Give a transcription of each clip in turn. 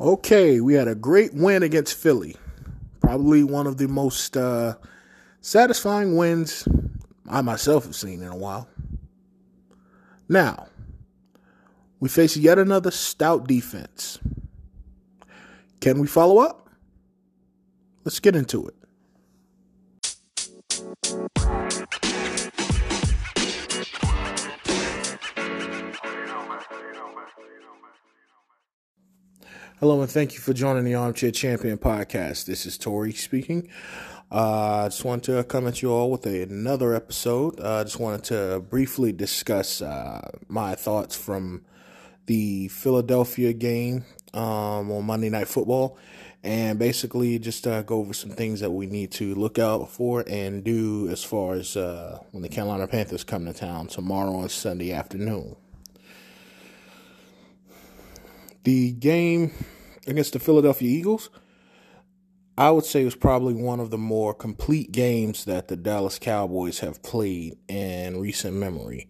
Okay, we had a great win against Philly. Probably one of the most uh, satisfying wins I myself have seen in a while. Now, we face yet another stout defense. Can we follow up? Let's get into it. Hello, and thank you for joining the Armchair Champion podcast. This is Tori speaking. Uh, I just wanted to come at you all with a, another episode. I uh, just wanted to briefly discuss uh, my thoughts from the Philadelphia game um, on Monday Night Football and basically just uh, go over some things that we need to look out for and do as far as uh, when the Carolina Panthers come to town tomorrow on Sunday afternoon. The game against the Philadelphia Eagles, I would say was probably one of the more complete games that the Dallas Cowboys have played in recent memory.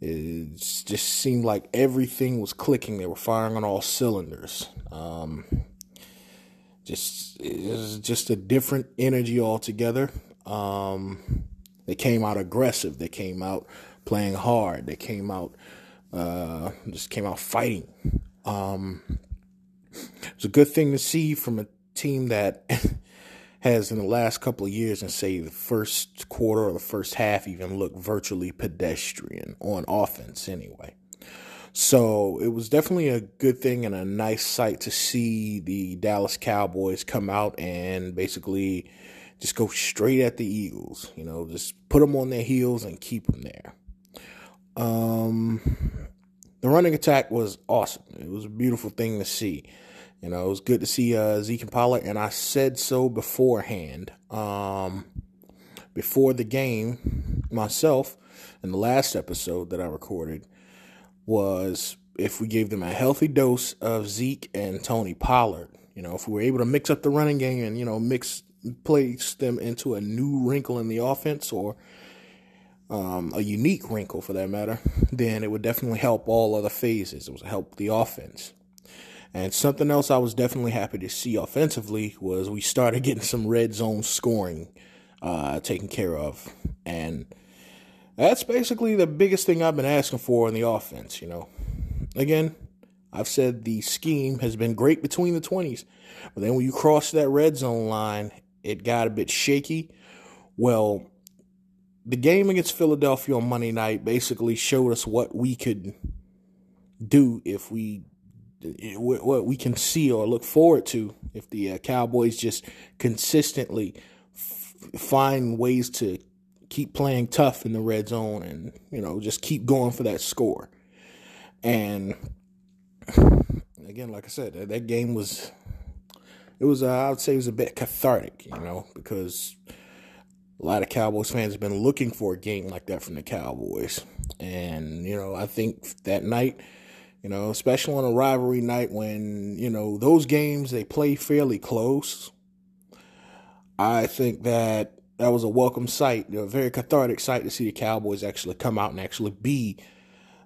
It just seemed like everything was clicking. They were firing on all cylinders. Um, just just a different energy altogether. Um, they came out aggressive. They came out playing hard. They came out uh, just came out fighting. Um, it's a good thing to see from a team that has in the last couple of years and say the first quarter or the first half even looked virtually pedestrian on offense anyway. So it was definitely a good thing and a nice sight to see the Dallas Cowboys come out and basically just go straight at the Eagles. You know, just put them on their heels and keep them there. Um, the running attack was awesome. It was a beautiful thing to see. You know, it was good to see uh, Zeke and Pollard, and I said so beforehand, um, before the game myself, in the last episode that I recorded, was if we gave them a healthy dose of Zeke and Tony Pollard, you know, if we were able to mix up the running game and, you know, mix, place them into a new wrinkle in the offense or um, a unique wrinkle for that matter, then it would definitely help all other phases. It would help the offense. And something else I was definitely happy to see offensively was we started getting some red zone scoring uh, taken care of. And that's basically the biggest thing I've been asking for in the offense, you know. Again, I've said the scheme has been great between the 20s, but then when you cross that red zone line, it got a bit shaky. Well, the game against Philadelphia on Monday night basically showed us what we could do if we what we can see or look forward to if the uh, Cowboys just consistently f- find ways to keep playing tough in the red zone and you know just keep going for that score. And again, like I said, that, that game was it was uh, I would say it was a bit cathartic, you know, because a lot of Cowboys fans have been looking for a game like that from the Cowboys. And, you know, I think that night, you know, especially on a rivalry night when, you know, those games they play fairly close. I think that that was a welcome sight, a very cathartic sight to see the Cowboys actually come out and actually be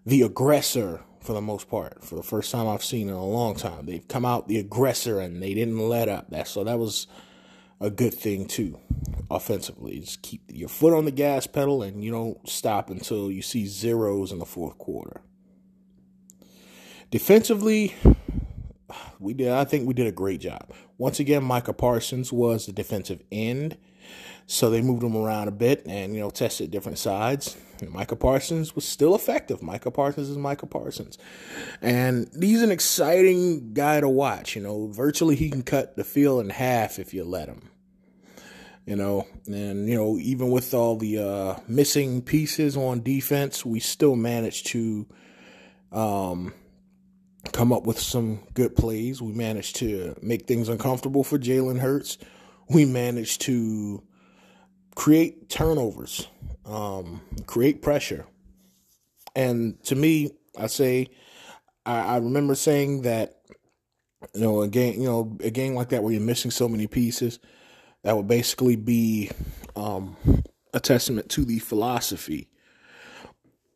the aggressor for the most part. For the first time I've seen in a long time, they've come out the aggressor and they didn't let up. That so that was a good thing too offensively. Just keep your foot on the gas pedal and you don't stop until you see zeros in the fourth quarter. Defensively, we did I think we did a great job. Once again, Micah Parsons was the defensive end. So they moved him around a bit and, you know, tested different sides. And Micah Parsons was still effective. Micah Parsons is Micah Parsons. And he's an exciting guy to watch. You know, virtually he can cut the field in half if you let him you know, and you know, even with all the uh, missing pieces on defense, we still managed to um, come up with some good plays. We managed to make things uncomfortable for Jalen Hurts. We managed to create turnovers, um, create pressure, and to me, I say, I, I remember saying that, you know, a game, you know, a game like that where you're missing so many pieces that would basically be um, a testament to the philosophy.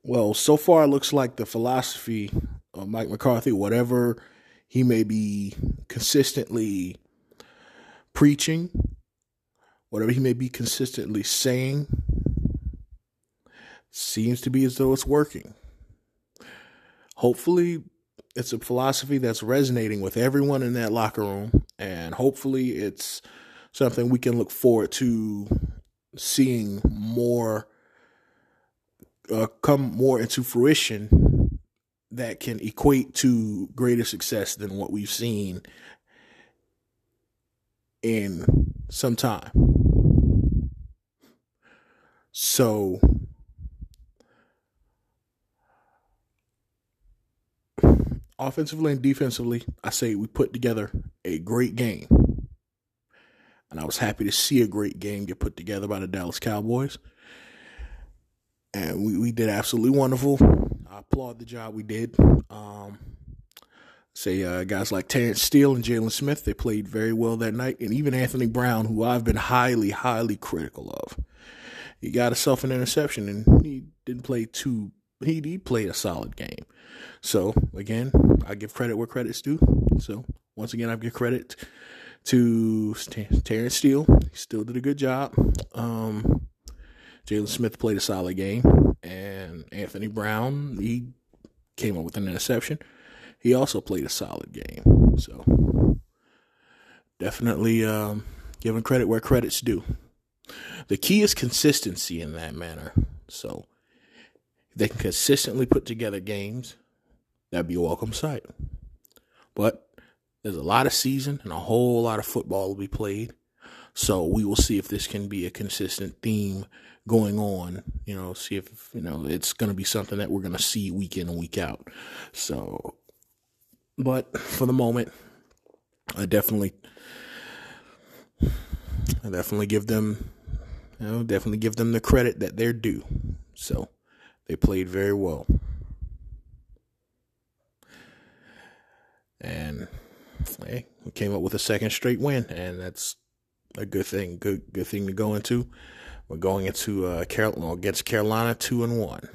Well, so far it looks like the philosophy of Mike McCarthy, whatever he may be consistently preaching, whatever he may be consistently saying, seems to be as though it's working. Hopefully, it's a philosophy that's resonating with everyone in that locker room, and hopefully, it's something we can look forward to seeing more uh, come more into fruition that can equate to greater success than what we've seen in some time. So, offensively and defensively, I say we put together a great game. And I was happy to see a great game get put together by the Dallas Cowboys. And we, we did absolutely wonderful. I applaud the job we did. Um, say uh, guys like Terence Steele and Jaylon Smith, they played very well that night. And even Anthony Brown, who I've been highly, highly critical of. He got himself an interception and he didn't play too, he, he played a solid game. So, again, I give credit where credit's due. So, once again, I give credit to Terence Steele. He still did a good job. Um, Jaylon Smith played a solid game, and Anthony Brown he came up with an interception. He also played a solid game. So definitely um, giving credit where credit's due. The key is consistency in that manner. So if they can consistently put together games, that'd be a welcome sight. But there's a lot of season and a whole lot of football will be played. So we will see if this can be a consistent theme going on. You know, see if you know it's going to be something that we're going to see week in and week out. So, but for the moment, I definitely, I definitely give them, you know, definitely give them the credit that they're due. So, they played very well. And hey, we came up with a second straight win, and that's a good thing. Good good thing to go into. We're going into uh, Carolina against Carolina two and one.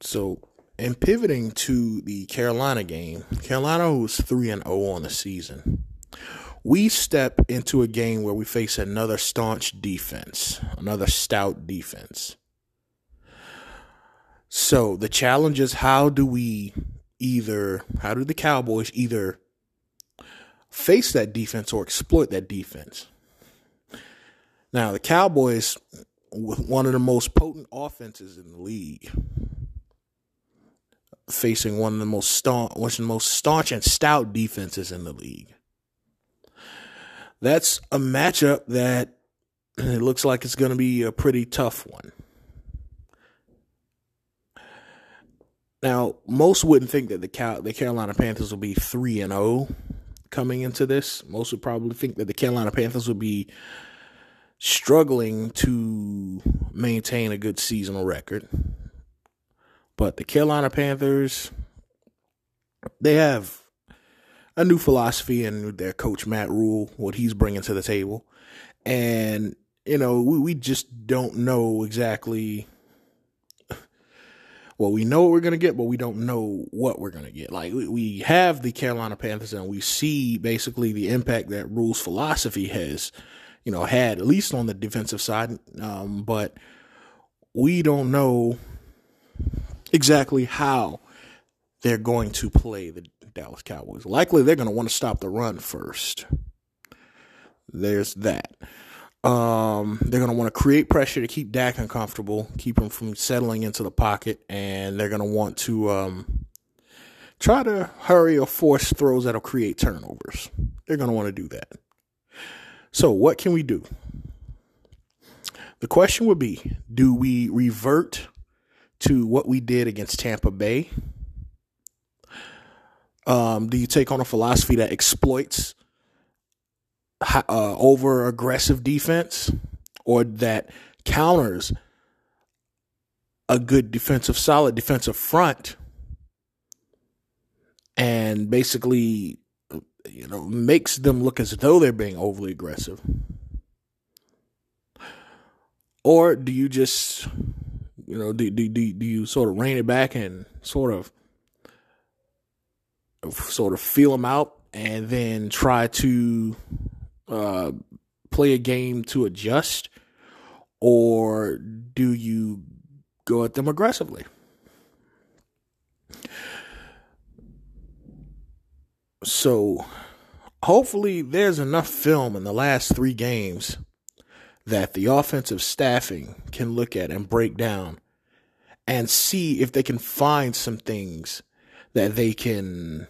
So, in pivoting to the Carolina game, Carolina was three and zero oh on the season. We step into a game where we face another staunch defense, another stout defense. So the challenge is how do we either how do the Cowboys either face that defense or exploit that defense? Now, the Cowboys with one of the most potent offenses in the league, facing one of the most staunch, one of the most staunch and stout defenses in the league. That's a matchup that it looks like it's going to be a pretty tough one. Now, most wouldn't think that the Cal- the Carolina Panthers will be 3 and 0 coming into this. Most would probably think that the Carolina Panthers would be struggling to maintain a good seasonal record. But the Carolina Panthers they have a new philosophy and their coach Matt Rhule, what he's bringing to the table. And you know, we, we just don't know exactly well, we know what we're going to get, but we don't know what we're going to get. Like, we have the Carolina Panthers and we see basically the impact that Rhule's philosophy has, you know, had, at least on the defensive side. Um, but we don't know exactly how they're going to play the Dallas Cowboys. Likely they're going to want to stop the run first. There's that. Um, they're going to want to create pressure to keep Dak uncomfortable, keep him from settling into the pocket, and they're going to want to um, try to hurry or force throws that'll create turnovers. They're going to want to do that. So, what can we do? The question would be do we revert to what we did against Tampa Bay? Um, do you take on a philosophy that exploits uh, over aggressive defense or that counters a good defensive, solid defensive front, and basically, you know, makes them look as though they're being overly aggressive? Or do you just, you know, do, do, do, do you sort of rein it back and sort of sort of feel them out and then try to uh, play a game to adjust, or do you go at them aggressively? So, hopefully, there's enough film in the last three games that the offensive staffing can look at and break down and see if they can find some things that they can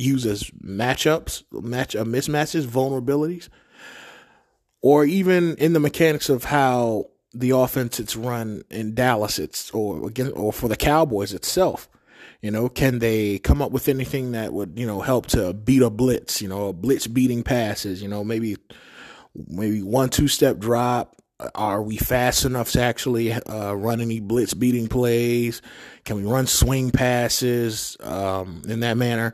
use as matchups, match uh, mismatches, vulnerabilities, or even in the mechanics of how the offense it's run in Dallas, it's or again or for the Cowboys itself. You know, can they come up with anything that would you know help to beat a blitz? You know, blitz beating passes. You know, maybe maybe one two step drop. Are we fast enough to actually uh, run any blitz beating plays? Can we run swing passes um, in that manner?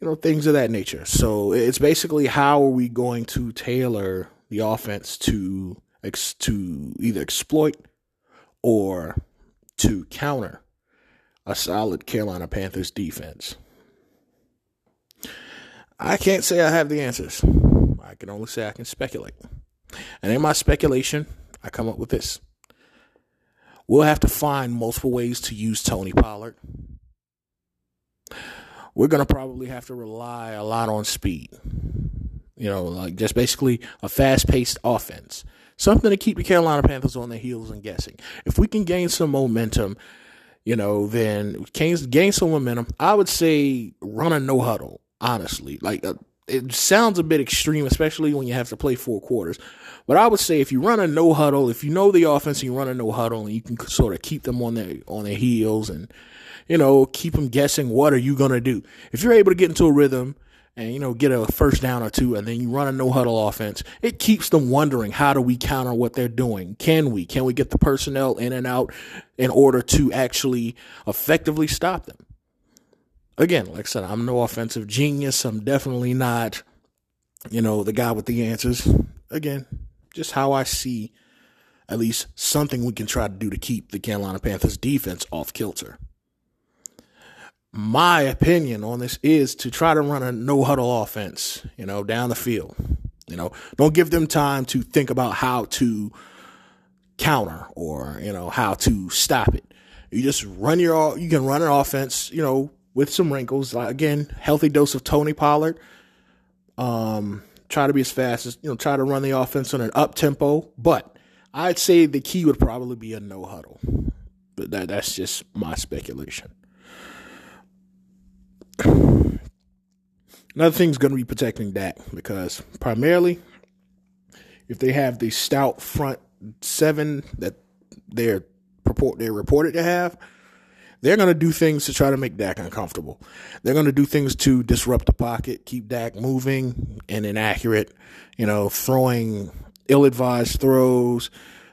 You know, things of that nature. So it's basically how are we going to tailor the offense to ex- to either exploit or to counter a solid Carolina Panthers defense? I can't say I have the answers. I can only say I can speculate. And in my speculation, I come up with this. We'll have to find multiple ways to use Tony Pollard. We're going to probably have to rely a lot on speed. You know, like just basically a fast paced offense. Something to keep the Carolina Panthers on their heels and guessing. If we can gain some momentum, you know, then gain, gain some momentum, I would say run a no huddle, honestly. Like, uh, it sounds a bit extreme, especially when you have to play four quarters. But I would say if you run a no huddle, if you know the offense and you run a no huddle, and you can sort of keep them on their on their heels and you know keep them guessing, what are you gonna do? If you're able to get into a rhythm and you know get a first down or two and then you run a no huddle offense it keeps them wondering how do we counter what they're doing? Can we? Can we get the personnel in and out in order to actually effectively stop them? Again like i said i'm no offensive genius. I'm definitely not you know the guy with the answers. Again just how i see at least something we can try to do to keep the carolina panthers defense off kilter my opinion on this is to try to run a no huddle offense, you know, down the field. You know, don't give them time to think about how to counter or, you know, how to stop it. You just run your, you can run an offense, you know, with some wrinkles. again, healthy dose of Tony Pollard. Um, try to be as fast as, you know, try to run the offense on an up tempo. But I'd say the key would probably be a no huddle. But that, that's just my speculation. Another thing is going to be protecting Dak because primarily, if they have the stout front seven that they're purport they're reported to have, they're going to do things to try to make Dak uncomfortable. They're going to do things to disrupt the pocket, keep Dak moving and inaccurate, you know, throwing ill-advised throws.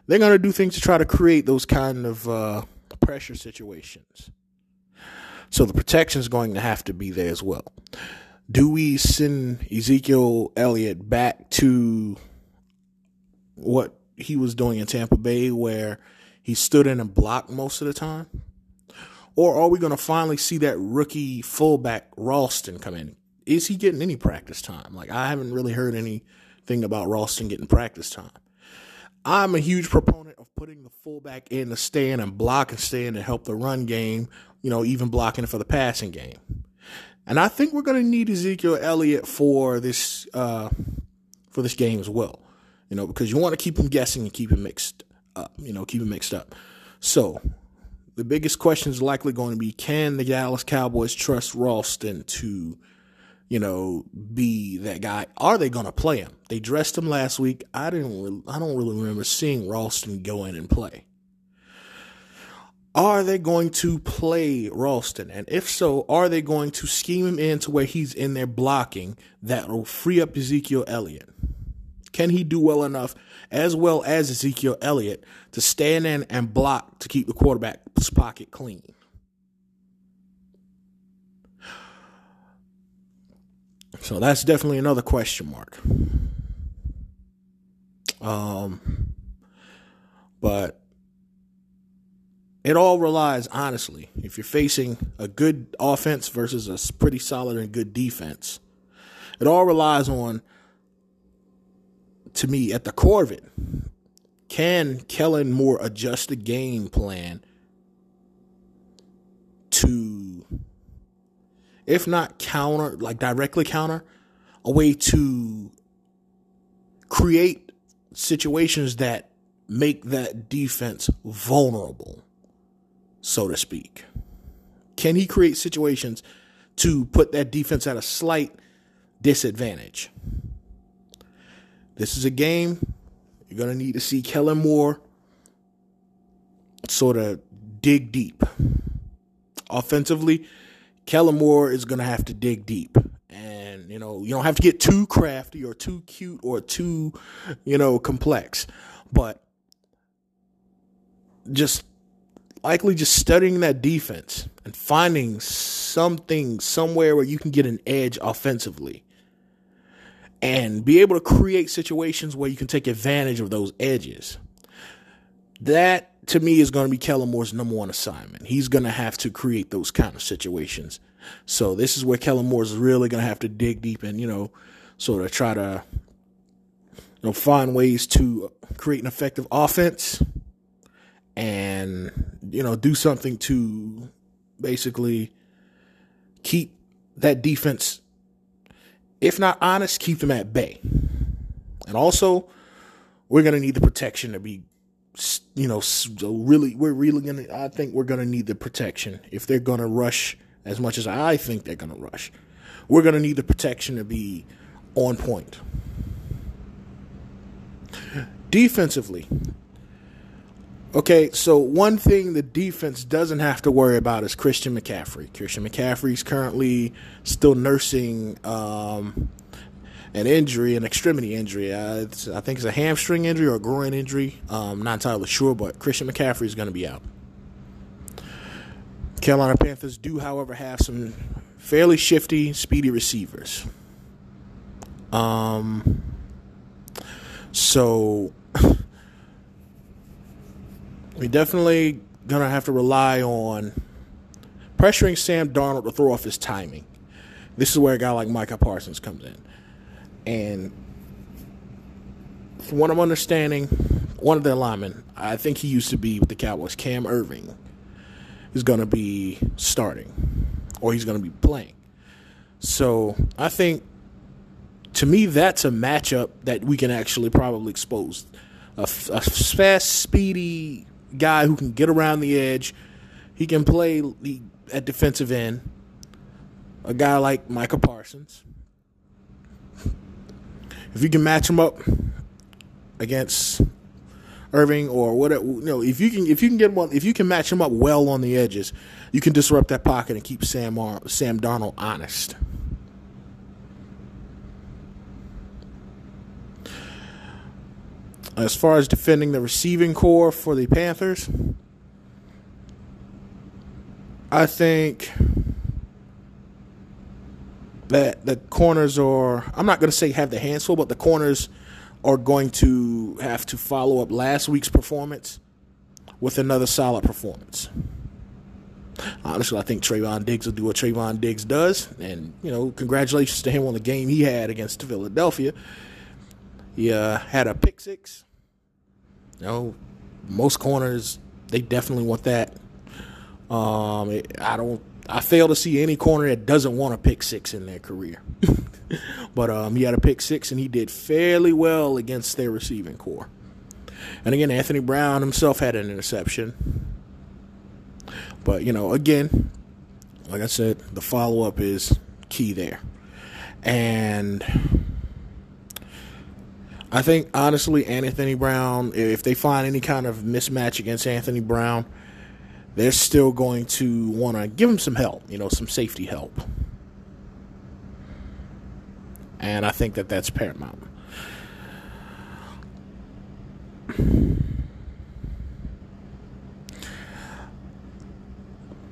They're going to do things to try to create those kind of uh, pressure situations. So the protection is going to have to be there as well. Do we send Ezekiel Elliott back to what he was doing in Tampa Bay, where he stood in and blocked most of the time? Or are we going to finally see that rookie fullback Ralston come in? Is he getting any practice time? Like, I haven't really heard anything about Ralston getting practice time. I'm a huge proponent of putting the fullback in to stay in and block and stay in to help the run game you know, even blocking for the passing game. And I think we're going to need Ezekiel Elliott for this uh, for this game as well. You know, because you want to keep him guessing and keep him mixed up. You know, keep him mixed up. So the biggest question is likely going to be: Can the Dallas Cowboys trust Ralston to, you know, be that guy? Are they going to play him? They dressed him last week. I didn't. I don't really remember seeing Ralston go in and play. Are they going to play Ralston? And if so, are they going to scheme him in to where he's in there blocking that will free up Ezekiel Elliott? Can he do well enough, as well as Ezekiel Elliott, to stand in and block to keep the quarterback's pocket clean? So that's definitely another question mark. Um, but it all relies, honestly, if you're facing a good offense versus a pretty solid and good defense, it all relies on, to me, at the core of it, can Kellen Moore adjust the game plan to, if not counter, like directly counter, a way to create situations that make that defense vulnerable, so to speak? Can he create situations to put that defense at a slight disadvantage? This is a game you're going to need to see Kellen Moore sort of dig deep. Offensively, Kellen Moore is going to have to dig deep. And, you know, you don't have to get too crafty or too cute or too, you know, complex. But just likely just studying that defense and finding something somewhere where you can get an edge offensively and be able to create situations where you can take advantage of those edges. That to me is going to be Kellen Moore's number one assignment. He's going to have to create those kind of situations. So this is where Kellen Moore is really going to have to dig deep and you know sort of try to you know find ways to create an effective offense and you know do something to basically keep that defense if not honest keep them at bay. And also we're going to need the protection to be you know really we're really going to I think we're going to need the protection. If they're going to rush as much as I think they're going to rush we're going to need the protection to be on point. Defensively Okay, so one thing the defense doesn't have to worry about is Christian McCaffrey. Christian McCaffrey is currently still nursing um, an injury, an extremity injury. Uh, I think it's a hamstring injury or a groin injury. Um, not entirely sure, but Christian McCaffrey is going to be out. Carolina Panthers do, however, have some fairly shifty, speedy receivers. Um, so we definitely gonna have to rely on pressuring Sam Darnold to throw off his timing. This is where a guy like Micah Parsons comes in. And from what I'm understanding, one of the linemen, I think he used to be with the Cowboys, Cam Erving, is going to be starting or he's going to be playing. So I think, to me, that's a matchup that we can actually probably expose. A, a fast, speedy guy who can get around the edge. He can play at defensive end. A guy like Micah Parsons. If you can match him up against Erving or whatever, you know, if you can if you can get one if you can match him up well on the edges, you can disrupt that pocket and keep Sam Sam Darnold honest. As far as defending the receiving corps for the Panthers, I think that the corners are, I'm not going to say have the hands full, but the corners are going to have to follow up last week's performance with another solid performance. Honestly, I think Trevon Diggs will do what Trevon Diggs does. And, you know, congratulations to him on the game he had against Philadelphia. He uh, had a pick six. You know, most corners they definitely want that. Um, it, I don't. I fail to see any corner that doesn't want a pick six in their career. but um, he had a pick six and he did fairly well against their receiving corps. And again, Anthony Brown himself had an interception. But you know, again, like I said, the follow up is key there. And I think honestly, Anthony Brown, if they find any kind of mismatch against Anthony Brown, they're still going to want to give him some help, you know, some safety help. And I think that that's paramount.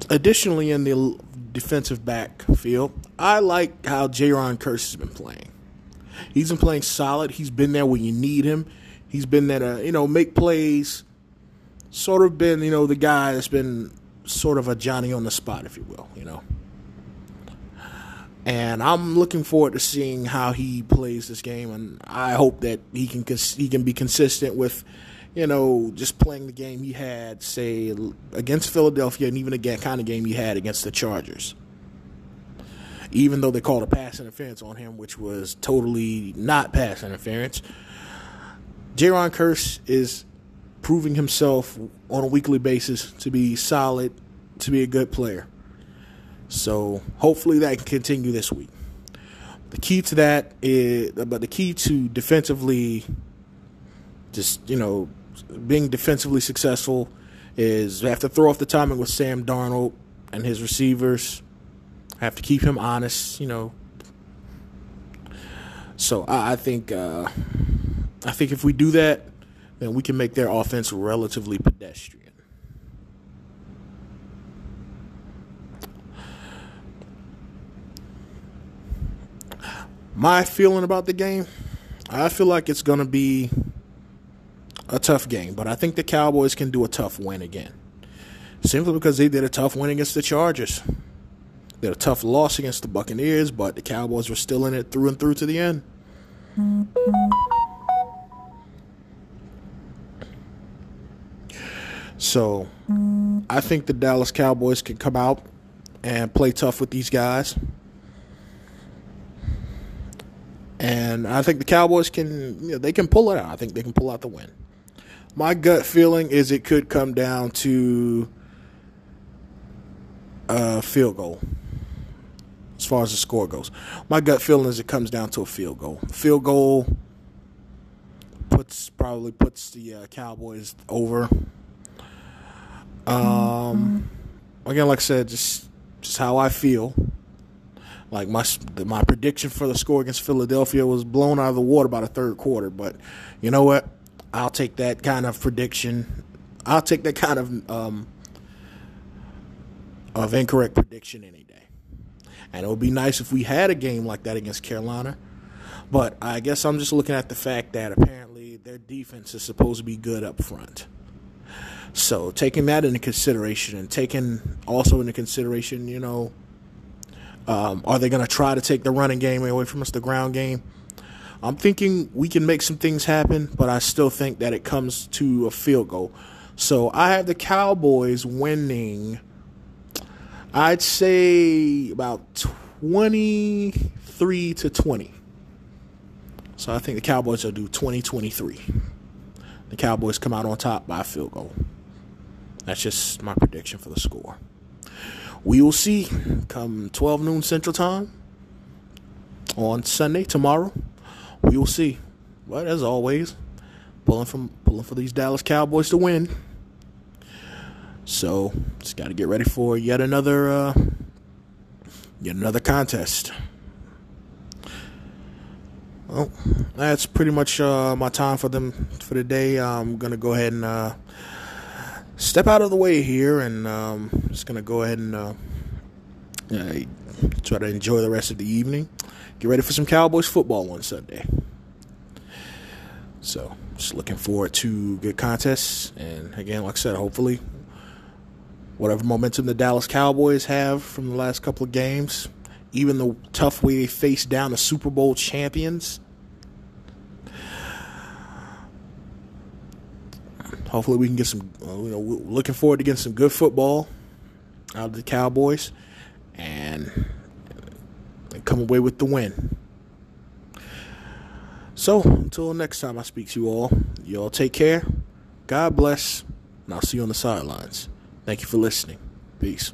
Additionally, in the defensive backfield, I like how Jayron Kearse has been playing. He's been playing solid. He's been there when you need him. He's been there to, uh, you know, make plays sort of been, you know, the guy that's been sort of a Johnny on the spot, if you will, you know. And I'm looking forward to seeing how he plays this game, and I hope that he can he can be consistent with, you know, just playing the game he had, say, against Philadelphia, and even the kind of game he had against the Chargers. Even though they called a pass interference on him, which was totally not pass interference, Jayron Kearse is proving himself on a weekly basis to be solid, to be a good player. So hopefully that can continue this week. The key to that is, but the key to defensively, just you know, being defensively successful is have to throw off the timing with Sam Darnold and his receivers. Have to keep him honest, you know. So I, I think uh, I think if we do that, then we can make their offense relatively pedestrian. My feeling about the game, I feel like it's going to be a tough game, but I think the Cowboys can do a tough win again. Simply because they did a tough win against the Chargers. They had a tough loss against the Buccaneers, but the Cowboys were still in it through and through to the end. So I think the Dallas Cowboys can come out and play tough with these guys. And I think the Cowboys can you know, they can pull it out. I think they can pull out the win. My gut feeling is it could come down to a field goal. As far as the score goes, my gut feeling is it comes down to a field goal. Field goal puts probably puts the uh, Cowboys over. Um, again, like I said, just just how I feel. Like my my prediction for the score against Philadelphia was blown out of the water by the third quarter, but you know what? I'll take that kind of prediction. I'll take that kind of um, of incorrect prediction any day. And it would be nice if we had a game like that against Carolina. But I guess I'm just looking at the fact that apparently their defense is supposed to be good up front. So taking that into consideration and taking also into consideration, you know, um, are they going to try to take the running game away from us, the ground game? I'm thinking we can make some things happen, but I still think that it comes to a field goal. So I have the Cowboys winning, I'd say about 23 to 20. So I think the Cowboys will do 20 23. The Cowboys come out on top by a field goal. That's just my prediction for the score. We will see come 12 noon Central Time on Sunday, tomorrow. We will see. But as always, pulling from pulling for these Dallas Cowboys to win. So just got to get ready for yet another uh, yet another contest. Well, that's pretty much uh, my time for them for the day. I'm gonna go ahead and uh, step out of the way here, and um, just gonna go ahead and uh, try to enjoy the rest of the evening. Get ready for some Cowboys football on Sunday. So, just looking forward to good contests, and again, like I said, hopefully, whatever momentum the Dallas Cowboys have from the last couple of games, even the tough way they faced down the Super Bowl champions hopefully we can get some. Uh, you know, looking forward to getting some good football out of the Cowboys, and, come away with the win. So until next time I speak to you all, you all take care. God bless, and I'll see you on the sidelines. Thank you for listening. Peace.